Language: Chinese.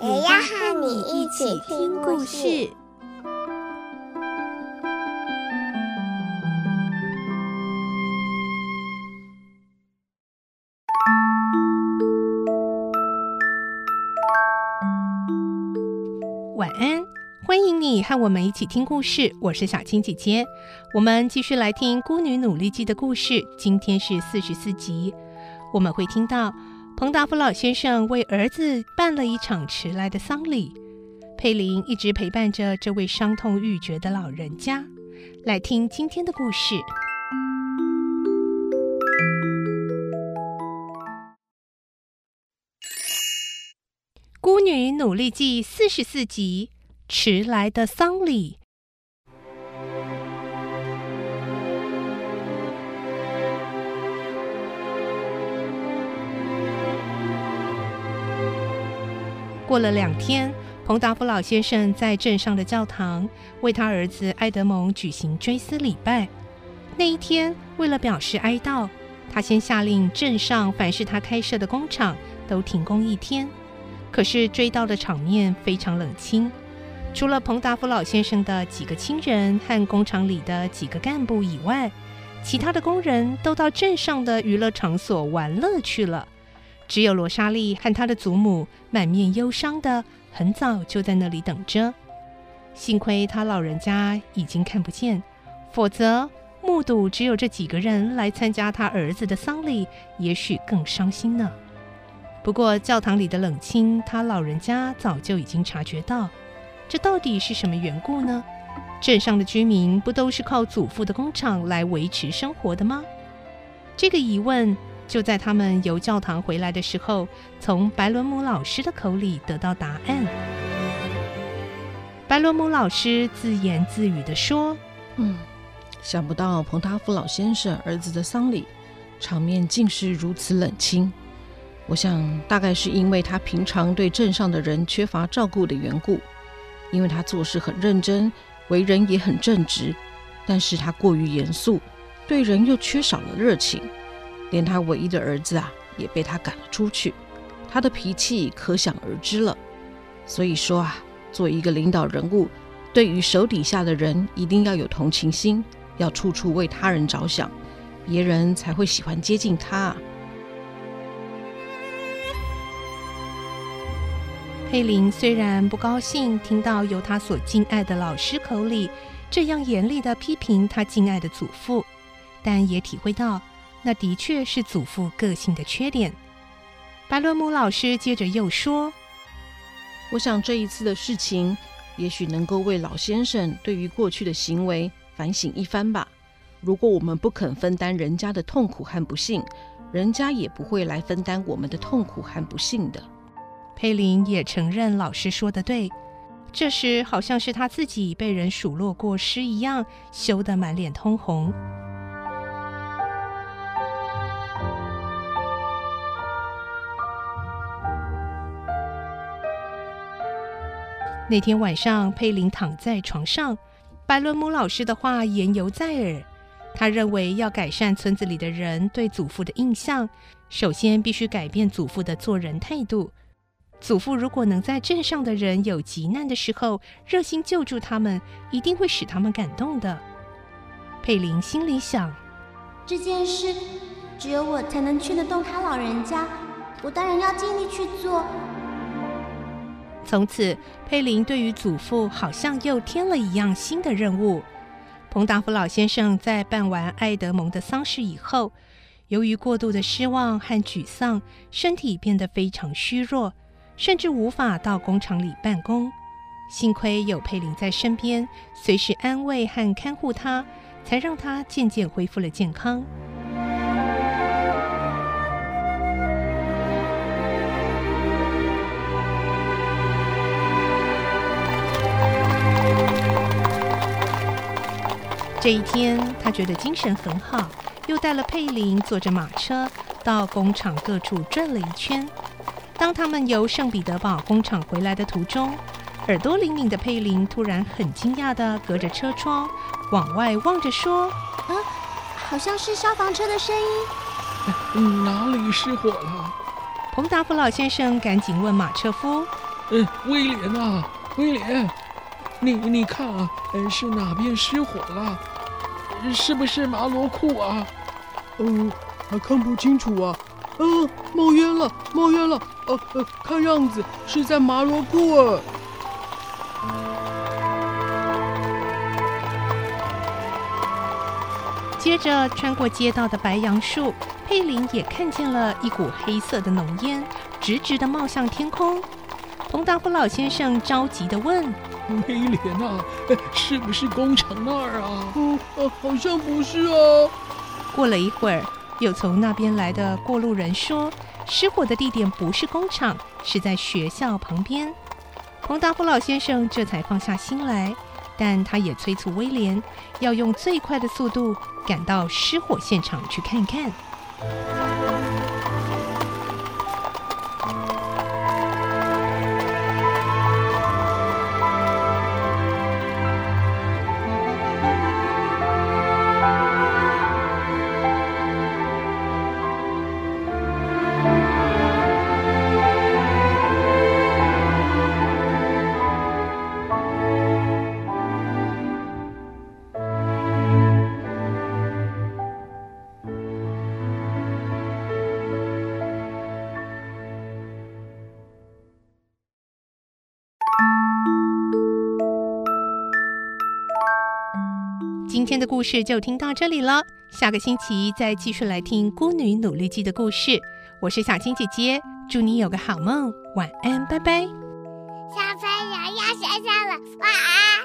也要和你一起听故事。晚安，欢迎你和我们一起听故事。我是小青姐姐，我们继续来听《孤女努力记》的故事。今天是四十四集，我们会听到彭达福老先生为儿子办了一场迟来的丧礼。佩林一直陪伴着这位伤痛欲绝的老人家。来听今天的故事，《孤女努力记》四十四集：迟来的丧礼。过了两天，彭达夫老先生在镇上的教堂为他儿子埃德蒙举行追思礼拜。那一天，为了表示哀悼，他先下令镇上凡是他开设的工厂都停工一天。可是追悼的场面非常冷清，除了彭达夫老先生的几个亲人和工厂里的几个干部以外，其他的工人都到镇上的娱乐场所玩乐去了。只有罗莎莉和她的祖母满面忧伤的，很早就在那里等着。幸亏她老人家已经看不见，否则目睹只有这几个人来参加他儿子的丧礼，也许更伤心呢。不过教堂里的冷清，他老人家早就已经察觉到。这到底是什么缘故呢？镇上的居民不都是靠祖父的工厂来维持生活的吗？这个疑问。就在他们由教堂回来的时候，从白伦姆老师的口里得到答案。白伦姆老师自言自语地说：“嗯，想不到彭塔夫老先生儿子的丧礼场面竟是如此冷清。我想大概是因为他平常对镇上的人缺乏照顾的缘故，因为他做事很认真，为人也很正直，但是他过于严肃，对人又缺少了热情。”连他唯一的儿子啊，也被他赶了出去，他的脾气可想而知了。所以说啊，作为一个领导人物，对于手底下的人，一定要有同情心，要处处为他人着想，别人才会喜欢接近他。佩林虽然不高兴听到由他所敬爱的老师口里这样严厉的批评他敬爱的祖父，但也体会到。那的确是祖父个性的缺点。白伦姆老师接着又说：“我想这一次的事情，也许能够为老先生对于过去的行为反省一番吧。如果我们不肯分担人家的痛苦和不幸，人家也不会来分担我们的痛苦和不幸的。”佩林也承认老师说的对。这时，好像是他自己被人数落过失一样，羞得满脸通红。那天晚上，佩林躺在床上，白伦姆老师的话言犹在耳。他认为要改善村子里的人对祖父的印象，首先必须改变祖父的做人态度。祖父如果能在镇上的人有急难的时候热心救助他们，一定会使他们感动的。佩林心里想：这件事只有我才能劝得动他老人家，我当然要尽力去做。从此，佩林对于祖父好像又添了一样新的任务。彭达福老先生在办完爱德蒙的丧事以后，由于过度的失望和沮丧，身体变得非常虚弱，甚至无法到工厂里办公。幸亏有佩林在身边，随时安慰和看护他，才让他渐渐恢复了健康。这一天，他觉得精神很好，又带了佩林坐着马车到工厂各处转了一圈。当他们由圣彼得堡工厂回来的途中，耳朵灵敏的佩林突然很惊讶地隔着车窗往外望着说：“啊，好像是消防车的声音。嗯，哪里失火了？”彭达福老先生赶紧问马车夫：“嗯，威廉啊，威廉，你你看啊，嗯，是哪边失火了？是不是麻罗库啊？”“哦，还看不清楚啊。”啊！冒烟了，冒烟了！呃呃，看样子是在麻罗库尔。接着，穿过街道的白杨树，佩林也看见了一股黑色的浓烟，直直的冒向天空。彭达夫老先生着急的问：“威廉啊，是不是工厂那儿啊？”“哦，好像不是啊。”过了一会儿。又从那边来的过路人说，失火的地点不是工厂，是在学校旁边。彭达夫老先生这才放下心来，但他也催促威廉要用最快的速度赶到失火现场去看看。今天的故事就听到这里了，下个星期再继续来听《孤女努力记》的故事。我是小青姐姐，祝你有个好梦，晚安，拜拜。小朋友要睡觉了，晚安。